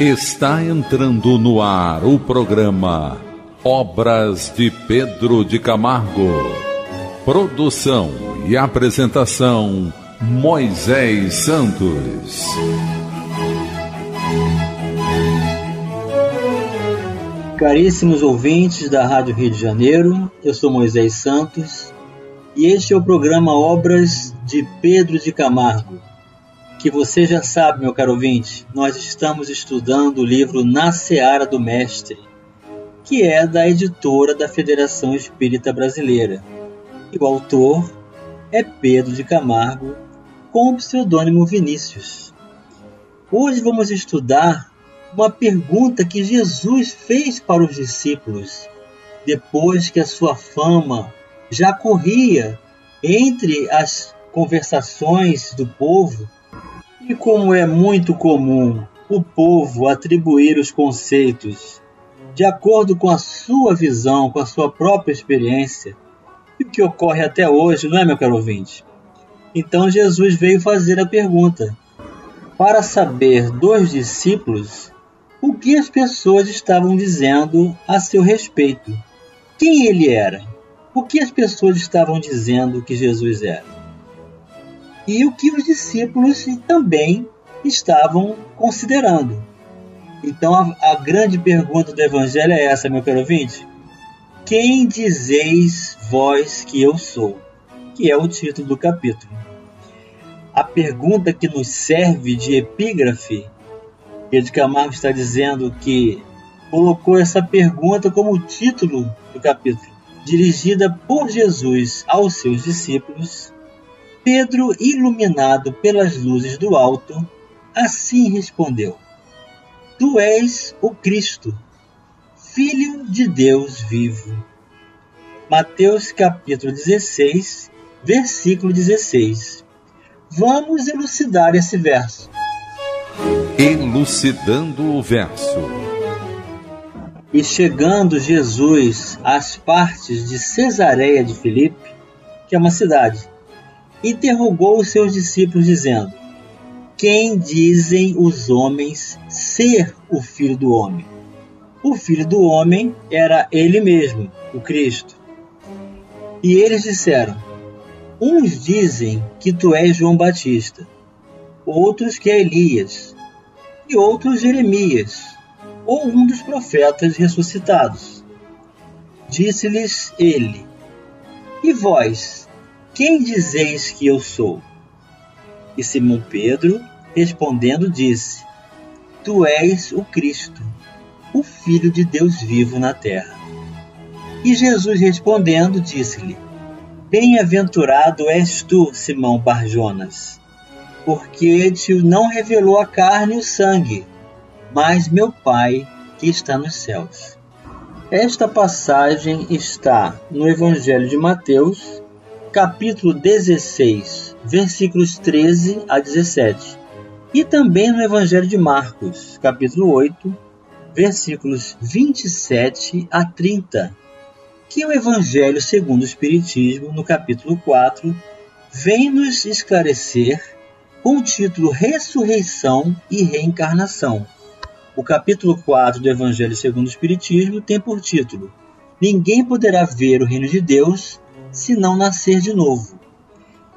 Está entrando no ar o programa Obras de Pedro de Camargo. Produção e apresentação Moisés Santos. Caríssimos ouvintes da Rádio Rio de Janeiro, eu sou Moisés Santos e este é o programa Obras de Pedro de Camargo que você já sabe, meu caro ouvinte, nós estamos estudando o livro Na Seara do Mestre, que é da editora da Federação Espírita Brasileira. E o autor é Pedro de Camargo, com o pseudônimo Vinícius. Hoje vamos estudar uma pergunta que Jesus fez para os discípulos, depois que a sua fama já corria entre as conversações do povo e como é muito comum o povo atribuir os conceitos de acordo com a sua visão, com a sua própria experiência, e o que ocorre até hoje, não é, meu caro ouvinte? Então Jesus veio fazer a pergunta: para saber dos discípulos o que as pessoas estavam dizendo a seu respeito. Quem ele era? O que as pessoas estavam dizendo que Jesus era? E o que os discípulos também estavam considerando. Então a, a grande pergunta do Evangelho é essa, meu caro ouvinte: Quem dizeis vós que eu sou? Que é o título do capítulo. A pergunta que nos serve de epígrafe, Pedro Camargo está dizendo que colocou essa pergunta como título do capítulo, dirigida por Jesus aos seus discípulos, Pedro, iluminado pelas luzes do alto, assim respondeu: Tu és o Cristo, Filho de Deus vivo. Mateus capítulo 16, versículo 16. Vamos elucidar esse verso. Elucidando o verso. E chegando Jesus às partes de Cesareia de Filipe, que é uma cidade, interrogou os seus discípulos, dizendo: Quem dizem os homens ser o filho do homem? O filho do homem era ele mesmo, o Cristo. E eles disseram: Uns dizem que tu és João Batista, outros que é Elias, e outros Jeremias, ou um dos profetas ressuscitados. Disse-lhes ele: E vós, quem dizeis que eu sou? E Simão Pedro, respondendo, disse: Tu és o Cristo, o Filho de Deus vivo na terra. E Jesus respondendo, disse-lhe: Bem-aventurado és tu, Simão Barjonas, porque te não revelou a carne e o sangue, mas meu Pai que está nos céus. Esta passagem está no Evangelho de Mateus, capítulo 16, versículos 13 a 17, e também no Evangelho de Marcos, capítulo 8, versículos 27 a 30, que o Evangelho segundo o Espiritismo, no capítulo 4, vem nos esclarecer com o título Ressurreição e Reencarnação. O capítulo 4 do Evangelho segundo o Espiritismo tem por título Ninguém poderá ver o reino de Deus se não nascer de novo.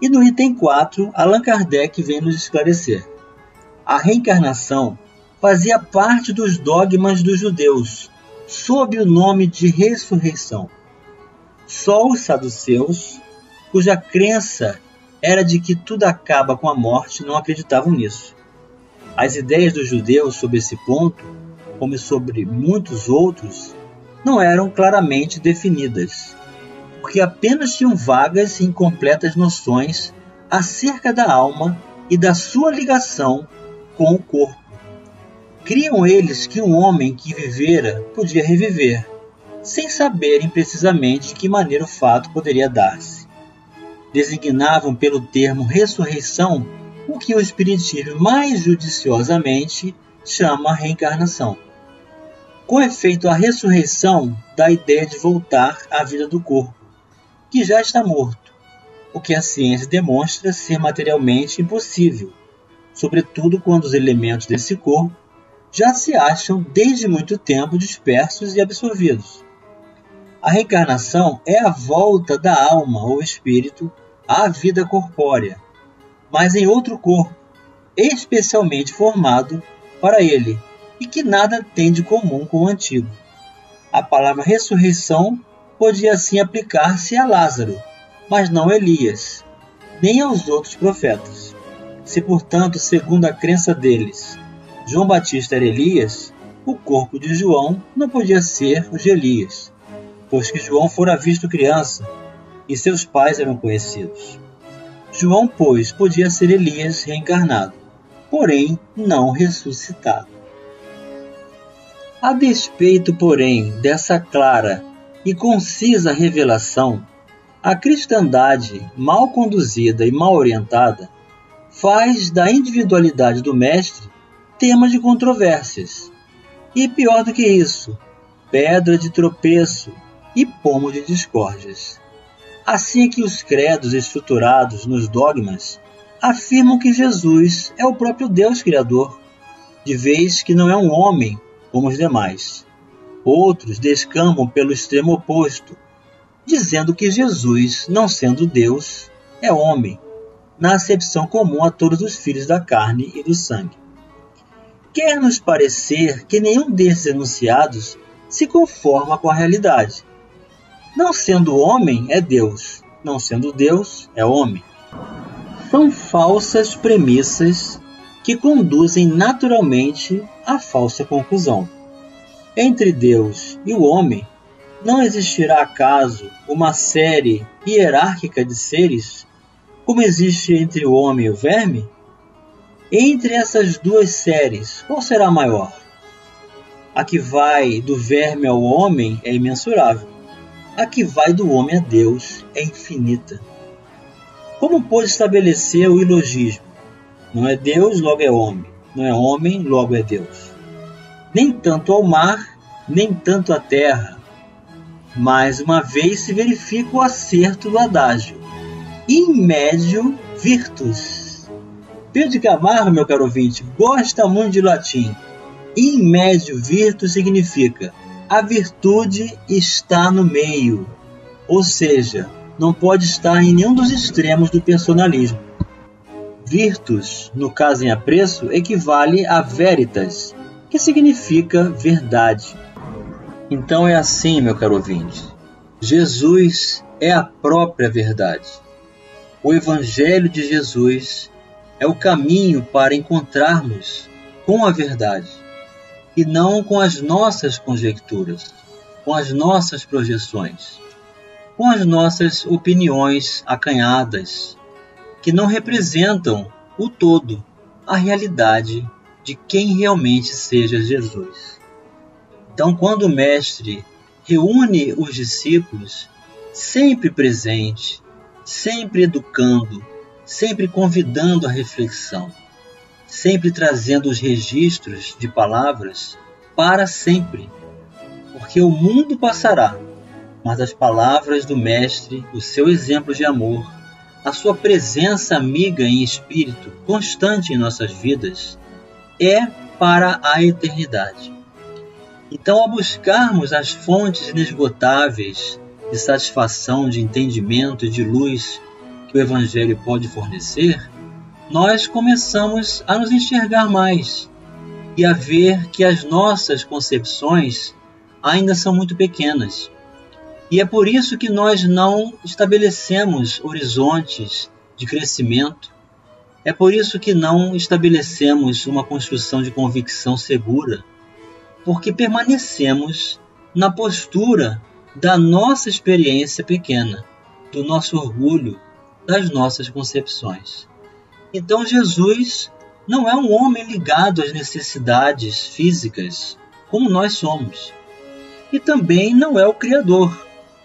E no item 4, Allan Kardec vem nos esclarecer. A reencarnação fazia parte dos dogmas dos judeus, sob o nome de ressurreição. Só os saduceus, cuja crença era de que tudo acaba com a morte, não acreditavam nisso. As ideias dos judeus sobre esse ponto, como sobre muitos outros, não eram claramente definidas porque apenas tinham vagas e incompletas noções acerca da alma e da sua ligação com o corpo. Criam eles que um homem que vivera podia reviver, sem saberem precisamente de que maneira o fato poderia dar-se. Designavam pelo termo ressurreição o que o Espiritismo mais judiciosamente chama reencarnação. Com efeito, a ressurreição dá a ideia de voltar à vida do corpo, que já está morto, o que a ciência demonstra ser materialmente impossível, sobretudo quando os elementos desse corpo já se acham desde muito tempo dispersos e absorvidos. A reencarnação é a volta da alma ou espírito à vida corpórea, mas em outro corpo, especialmente formado para ele, e que nada tem de comum com o antigo. A palavra ressurreição podia assim aplicar-se a Lázaro, mas não a Elias, nem aos outros profetas. Se, portanto, segundo a crença deles, João Batista era Elias, o corpo de João não podia ser o de Elias, pois que João fora visto criança e seus pais eram conhecidos. João, pois, podia ser Elias reencarnado, porém não ressuscitado. A despeito, porém, dessa clara e concisa revelação, a cristandade, mal conduzida e mal orientada, faz da individualidade do Mestre tema de controvérsias. E pior do que isso, pedra de tropeço e pomo de discórdias. Assim que os credos estruturados nos dogmas afirmam que Jesus é o próprio Deus Criador, de vez que não é um homem como os demais. Outros descambam pelo extremo oposto, dizendo que Jesus, não sendo Deus, é homem, na acepção comum a todos os filhos da carne e do sangue quer nos parecer que nenhum desses enunciados se conforma com a realidade. Não sendo homem, é Deus. Não sendo Deus, é homem. São falsas premissas que conduzem naturalmente à falsa conclusão. Entre Deus e o homem, não existirá acaso uma série hierárquica de seres, como existe entre o homem e o verme? Entre essas duas séries, qual será maior? A que vai do verme ao homem é imensurável. A que vai do homem a Deus é infinita. Como pode estabelecer o ilogismo? Não é Deus, logo é homem. Não é homem, logo é Deus. Nem tanto ao mar, nem tanto à terra. Mais uma vez se verifica o acerto do adágio. In médio virtus Pedro Camargo, meu caro ouvinte, gosta muito de latim. In médio virtus significa a virtude está no meio, ou seja, não pode estar em nenhum dos extremos do personalismo. Virtus, no caso em apreço, equivale a veritas, que significa verdade. Então é assim, meu caro ouvinte. Jesus é a própria verdade. O Evangelho de Jesus é o caminho para encontrarmos com a verdade e não com as nossas conjecturas, com as nossas projeções, com as nossas opiniões acanhadas, que não representam o todo, a realidade de quem realmente seja Jesus. Então, quando o Mestre reúne os discípulos, sempre presente, sempre educando, sempre convidando a reflexão, sempre trazendo os registros de palavras para sempre, porque o mundo passará, mas as palavras do Mestre, o seu exemplo de amor, a sua presença amiga em espírito constante em nossas vidas, é para a eternidade. Então, ao buscarmos as fontes inesgotáveis de satisfação, de entendimento e de luz que o Evangelho pode fornecer, nós começamos a nos enxergar mais e a ver que as nossas concepções ainda são muito pequenas. E é por isso que nós não estabelecemos horizontes de crescimento, é por isso que não estabelecemos uma construção de convicção segura, porque permanecemos na postura da nossa experiência pequena, do nosso orgulho, das nossas concepções. Então Jesus não é um homem ligado às necessidades físicas como nós somos. E também não é o Criador,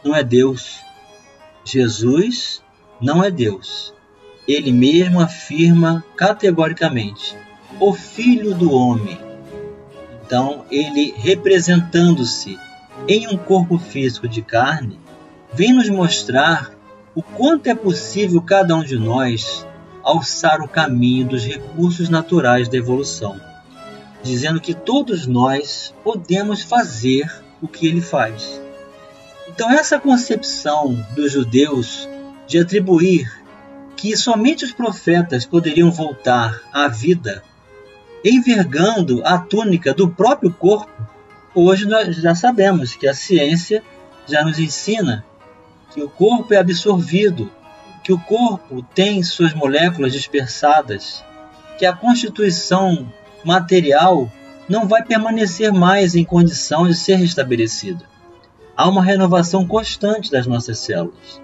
não é Deus. Jesus não é Deus. Ele mesmo afirma categoricamente: o Filho do Homem. Então, ele representando-se em um corpo físico de carne, vem nos mostrar o quanto é possível cada um de nós alçar o caminho dos recursos naturais da evolução. dizendo que todos nós podemos fazer o que ele faz. Então, essa concepção dos judeus de atribuir que somente os profetas poderiam voltar à vida, envergando a túnica do próprio corpo, hoje nós já sabemos que a ciência já nos ensina que o corpo é absorvido, que o corpo tem suas moléculas dispersadas, que a constituição material não vai permanecer mais em condição de ser restabelecida. Há uma renovação constante das nossas células,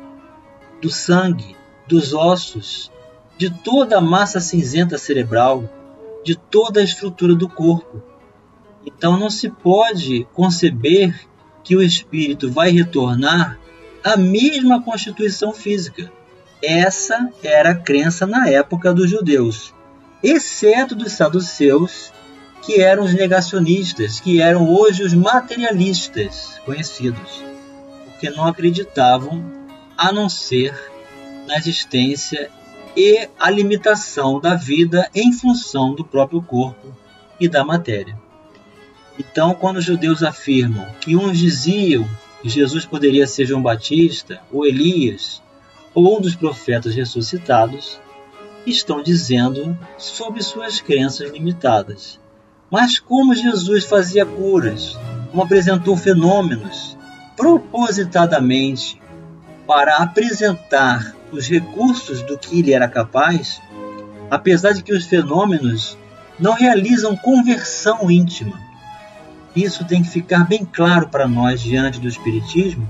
do sangue, dos ossos, de toda a massa cinzenta cerebral, de toda a estrutura do corpo. Então não se pode conceber que o espírito vai retornar à mesma constituição física. Essa era a crença na época dos judeus, exceto dos saduceus, que eram os negacionistas, que eram hoje os materialistas conhecidos, porque não acreditavam a não ser na existência e a limitação da vida em função do próprio corpo e da matéria. Então, quando os judeus afirmam que uns diziam que Jesus poderia ser João Batista, ou Elias, ou um dos profetas ressuscitados, estão dizendo sobre suas crenças limitadas. Mas como Jesus fazia curas, como apresentou fenômenos, propositadamente para apresentar os recursos do que ele era capaz, apesar de que os fenômenos não realizam conversão íntima, isso tem que ficar bem claro para nós diante do Espiritismo,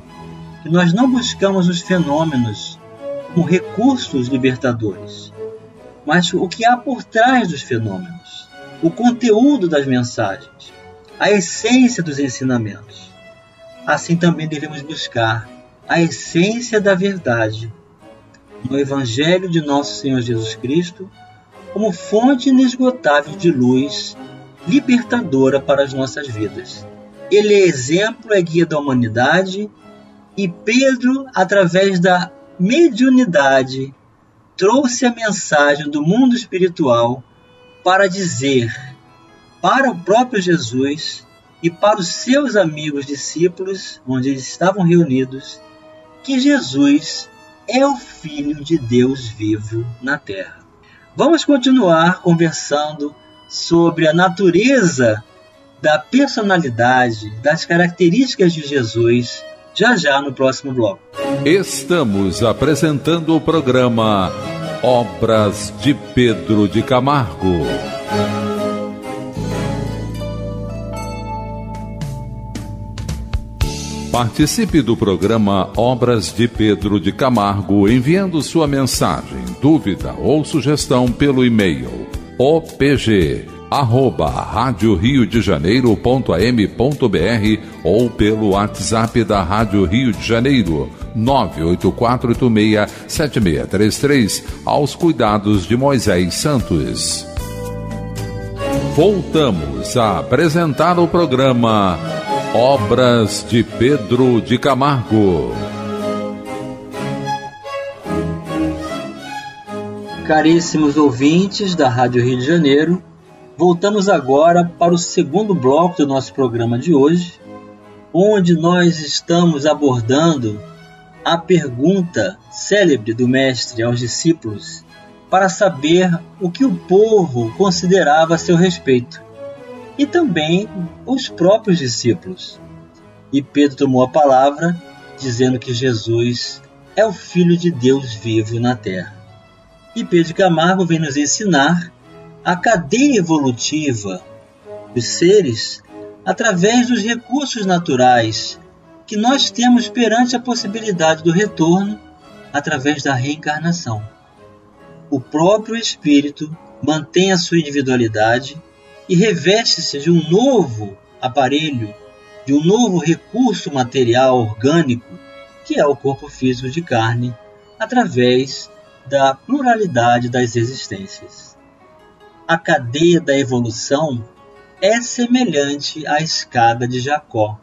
que nós não buscamos os fenômenos como recursos libertadores, mas o que há por trás dos fenômenos, o conteúdo das mensagens, a essência dos ensinamentos. Assim também devemos buscar a essência da verdade no Evangelho de Nosso Senhor Jesus Cristo como fonte inesgotável de luz libertadora para as nossas vidas. Ele é exemplo, é guia da humanidade e Pedro, através da mediunidade, trouxe a mensagem do mundo espiritual para dizer para o próprio Jesus e para os seus amigos discípulos, onde eles estavam reunidos, que Jesus é o Filho de Deus vivo na terra. Vamos continuar conversando sobre a natureza da personalidade, das características de Jesus, já já no próximo bloco. Estamos apresentando o programa Obras de Pedro de Camargo. Participe do programa Obras de Pedro de Camargo enviando sua mensagem, dúvida ou sugestão pelo e-mail opg rádio Rio de ou pelo WhatsApp da Rádio Rio de Janeiro 984867633 aos cuidados de Moisés Santos. Voltamos a apresentar o programa Obras de Pedro de Camargo. Caríssimos ouvintes da Rádio Rio de Janeiro, voltamos agora para o segundo bloco do nosso programa de hoje, onde nós estamos abordando a pergunta célebre do Mestre aos discípulos para saber o que o povo considerava a seu respeito, e também os próprios discípulos. E Pedro tomou a palavra, dizendo que Jesus é o Filho de Deus vivo na terra. E Pedro Camargo vem nos ensinar a cadeia evolutiva dos seres através dos recursos naturais que nós temos perante a possibilidade do retorno através da reencarnação. O próprio espírito mantém a sua individualidade e reveste-se de um novo aparelho, de um novo recurso material orgânico, que é o corpo físico de carne, através da pluralidade das existências. A cadeia da evolução é semelhante à escada de Jacó.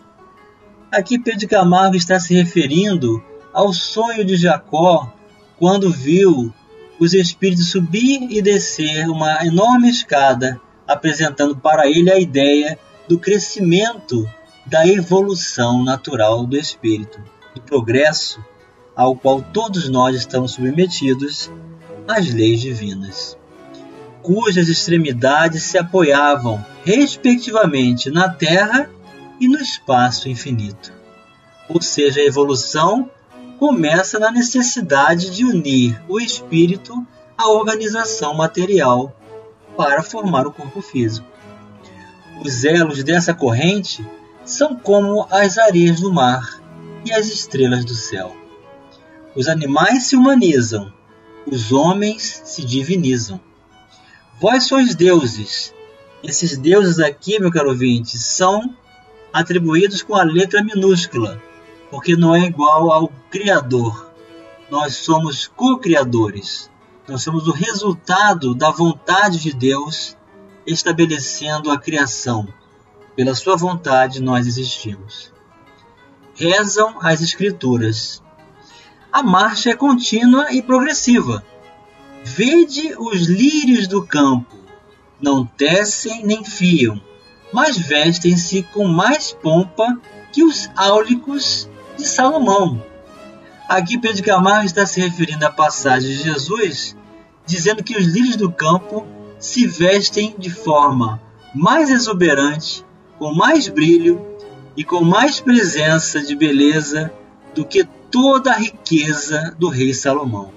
Aqui Pedro Camargo está se referindo ao sonho de Jacó quando viu os espíritos subir e descer uma enorme escada apresentando para ele a ideia do crescimento da evolução natural do espírito, do progresso ao qual todos nós estamos submetidos às leis divinas, cujas extremidades se apoiavam, respectivamente, na Terra e no espaço infinito. Ou seja, a evolução começa na necessidade de unir o espírito à organização material para formar o corpo físico. Os elos dessa corrente são como as areias do mar e as estrelas do céu. Os animais se humanizam, os homens se divinizam. Vós sois deuses. Esses deuses aqui, meu caro ouvinte, são atribuídos com a letra minúscula, porque não é igual ao Criador. Nós somos co-criadores. Nós somos o resultado da vontade de Deus estabelecendo a criação. Pela sua vontade nós existimos. Rezam as Escrituras. A marcha é contínua e progressiva. Vede os lírios do campo, não tecem nem fiam, mas vestem-se com mais pompa que os áulicos de Salomão. Aqui Pedro Camargo está se referindo à passagem de Jesus, dizendo que os lírios do campo se vestem de forma mais exuberante, com mais brilho e com mais presença de beleza do que toda a riqueza do rei Salomão.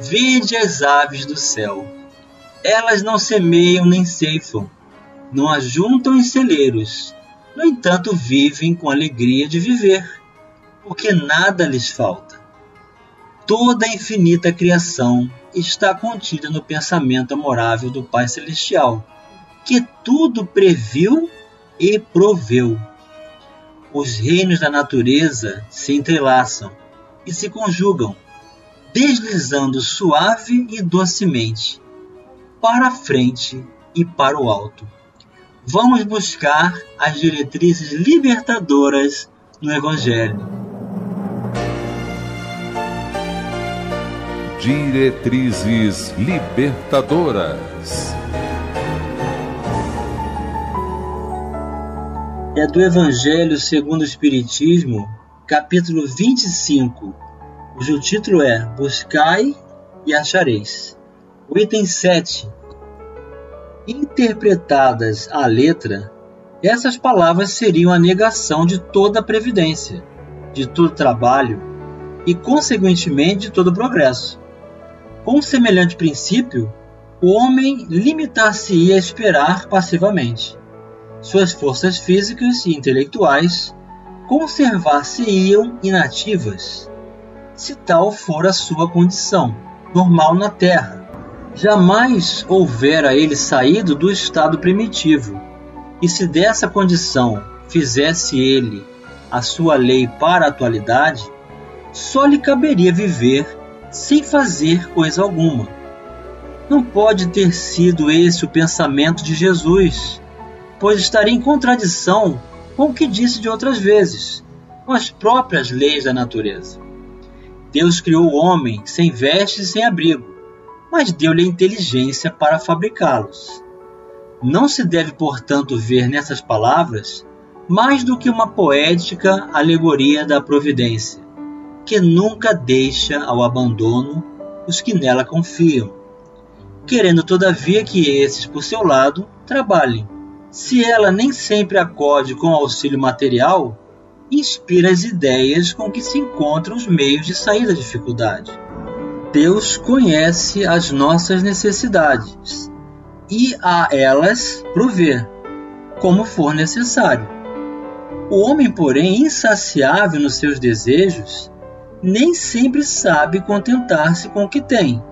Vede as aves do céu. Elas não semeiam nem ceifam, não ajuntam em celeiros. No entanto, vivem com alegria de viver porque nada lhes falta. Toda a infinita criação está contida no pensamento amorável do Pai Celestial, que tudo previu e proveu. Os reinos da natureza se entrelaçam e se conjugam, deslizando suave e docemente, para a frente e para o alto. Vamos buscar as diretrizes libertadoras no Evangelho Diretrizes Libertadoras. É do Evangelho segundo o Espiritismo, capítulo 25, cujo título é Buscai e achareis. O item 7. Interpretadas à letra, essas palavras seriam a negação de toda a previdência, de todo trabalho e, consequentemente, de todo progresso. Com semelhante princípio, o homem limitar-se-ia a esperar passivamente. Suas forças físicas e intelectuais conservar-se-iam inativas, se tal for a sua condição normal na Terra. Jamais houvera ele saído do estado primitivo, e se dessa condição fizesse ele a sua lei para a atualidade, só lhe caberia viver sem fazer coisa alguma. Não pode ter sido esse o pensamento de Jesus, pois estaria em contradição com o que disse de outras vezes, com as próprias leis da natureza. Deus criou o homem sem vestes e sem abrigo, mas deu-lhe a inteligência para fabricá-los. Não se deve, portanto, ver nessas palavras mais do que uma poética alegoria da providência que nunca deixa ao abandono os que nela confiam, querendo todavia que esses, por seu lado, trabalhem. Se ela nem sempre acode com auxílio material, inspira as ideias com que se encontram os meios de sair da dificuldade. Deus conhece as nossas necessidades e a elas provê, como for necessário. O homem, porém, insaciável nos seus desejos, nem sempre sabe contentar-se com o que tem.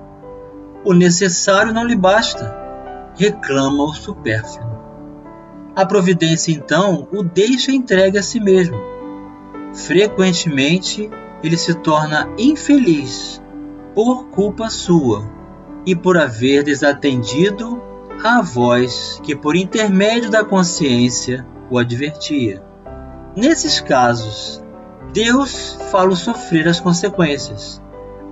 O necessário não lhe basta, reclama o supérfluo. A providência então o deixa entregue a si mesmo. Frequentemente ele se torna infeliz por culpa sua e por haver desatendido a voz que, por intermédio da consciência, o advertia. Nesses casos, Deus fala sofrer as consequências,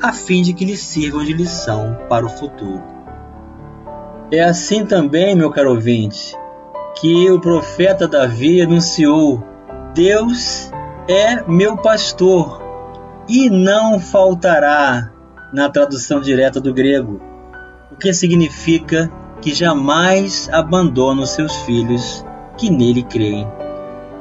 a fim de que lhe sirvam de lição para o futuro. É assim também, meu caro ouvinte, que o profeta Davi anunciou: Deus é meu pastor e não faltará, na tradução direta do grego, o que significa que jamais abandona os seus filhos que nele creem.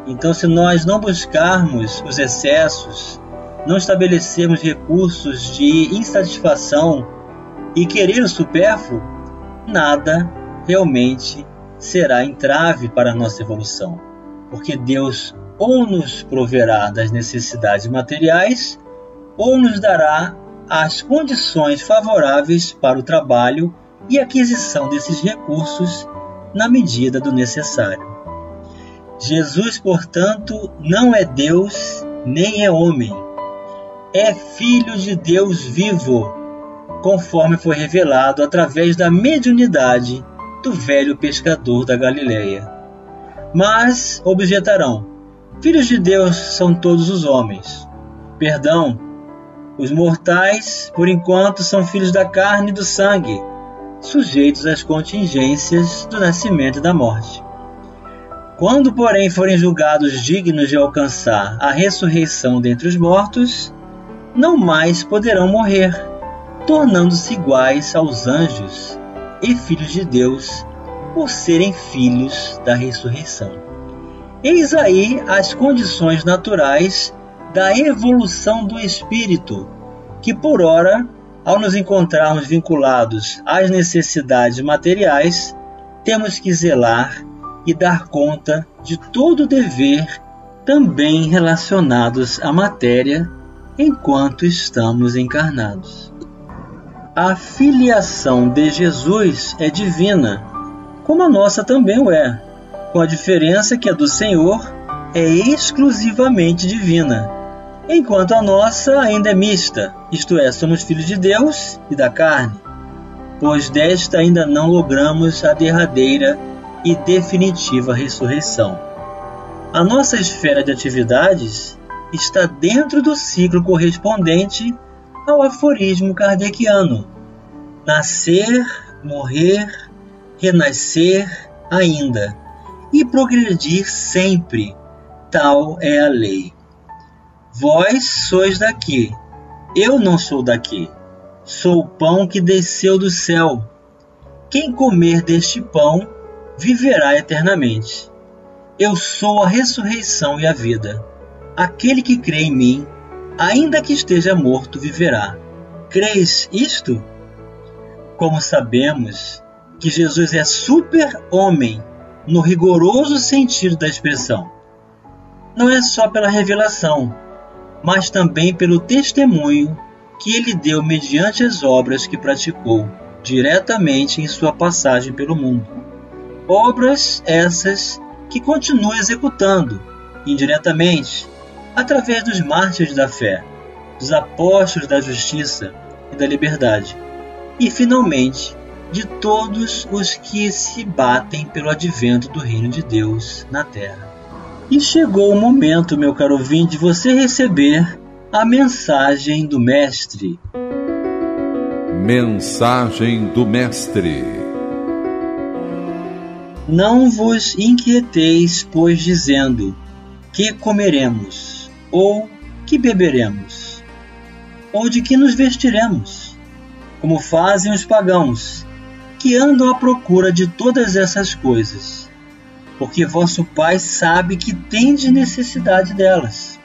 Então, se nós não buscarmos os excessos, não estabelecermos recursos de insatisfação e querer o supérfluo, nada realmente será entrave para a nossa evolução, porque Deus ou nos proverá das necessidades materiais ou nos dará as condições favoráveis para o trabalho e aquisição desses recursos na medida do necessário. Jesus, portanto, não é Deus nem é homem, é Filho de Deus vivo, conforme foi revelado através da mediunidade do velho pescador da Galileia. Mas objetarão: Filhos de Deus são todos os homens. Perdão, os mortais, por enquanto, são filhos da carne e do sangue, sujeitos às contingências do nascimento e da morte. Quando, porém, forem julgados dignos de alcançar a ressurreição dentre os mortos, não mais poderão morrer, tornando-se iguais aos anjos e filhos de Deus, por serem filhos da ressurreição. Eis aí as condições naturais da evolução do espírito, que por ora, ao nos encontrarmos vinculados às necessidades materiais, temos que zelar e dar conta de todo o dever também relacionados à matéria enquanto estamos encarnados. A filiação de Jesus é divina, como a nossa também o é, com a diferença que a do Senhor é exclusivamente divina, enquanto a nossa ainda é mista, isto é, somos filhos de Deus e da carne, pois desta ainda não logramos a derradeira e definitiva ressurreição. A nossa esfera de atividades está dentro do ciclo correspondente ao aforismo kardeciano: nascer, morrer, renascer ainda e progredir sempre. Tal é a lei. Vós sois daqui, eu não sou daqui. Sou o pão que desceu do céu. Quem comer deste pão viverá eternamente. Eu sou a ressurreição e a vida. Aquele que crê em mim, ainda que esteja morto, viverá. Crês isto? Como sabemos que Jesus é super-homem no rigoroso sentido da expressão, não é só pela revelação, mas também pelo testemunho que ele deu mediante as obras que praticou diretamente em sua passagem pelo mundo. Obras essas que continua executando indiretamente através dos mártires da fé, dos apóstolos da justiça e da liberdade, e finalmente de todos os que se batem pelo advento do reino de Deus na terra. E chegou o momento, meu caro ouvinte, de você receber a mensagem do Mestre. Mensagem do Mestre Não vos inquieteis, pois, dizendo: Que comeremos? ou que beberemos, ou de que nos vestiremos, como fazem os pagãos, que andam à procura de todas essas coisas, porque vosso Pai sabe que tendes necessidade delas.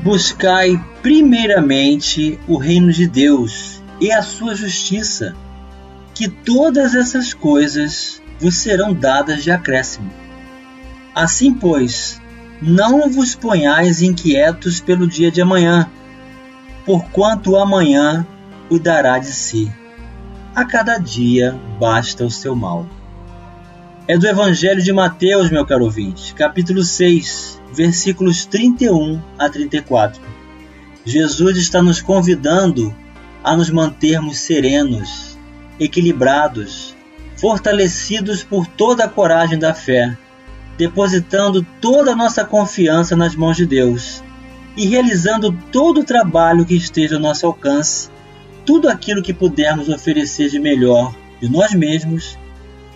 Buscai primeiramente o reino de Deus e a sua justiça, que todas essas coisas vos serão dadas de acréscimo. Assim, pois, não vos ponhais inquietos pelo dia de amanhã, porquanto amanhã cuidará de si. A cada dia basta o seu mal. É do Evangelho de Mateus, meu caro ouvinte, capítulo 6, versículos 31 a 34. Jesus está nos convidando a nos mantermos serenos, equilibrados, fortalecidos por toda a coragem da fé depositando toda a nossa confiança nas mãos de Deus e realizando todo o trabalho que esteja ao nosso alcance, tudo aquilo que pudermos oferecer de melhor de nós mesmos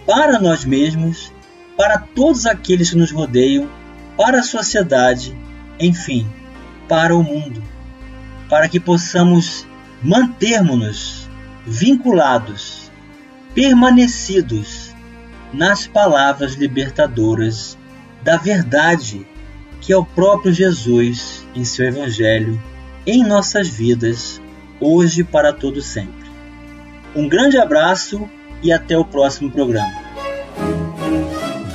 para nós mesmos, para todos aqueles que nos rodeiam, para a sociedade, enfim, para o mundo, para que possamos mantermos-nos vinculados, permanecidos nas palavras libertadoras da verdade que é o próprio Jesus em seu Evangelho em nossas vidas, hoje para todo sempre. Um grande abraço e até o próximo programa.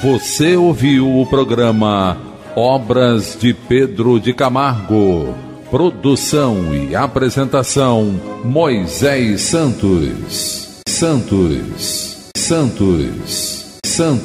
Você ouviu o programa Obras de Pedro de Camargo. Produção e apresentação Moisés Santos. Santos. Santos. Santos.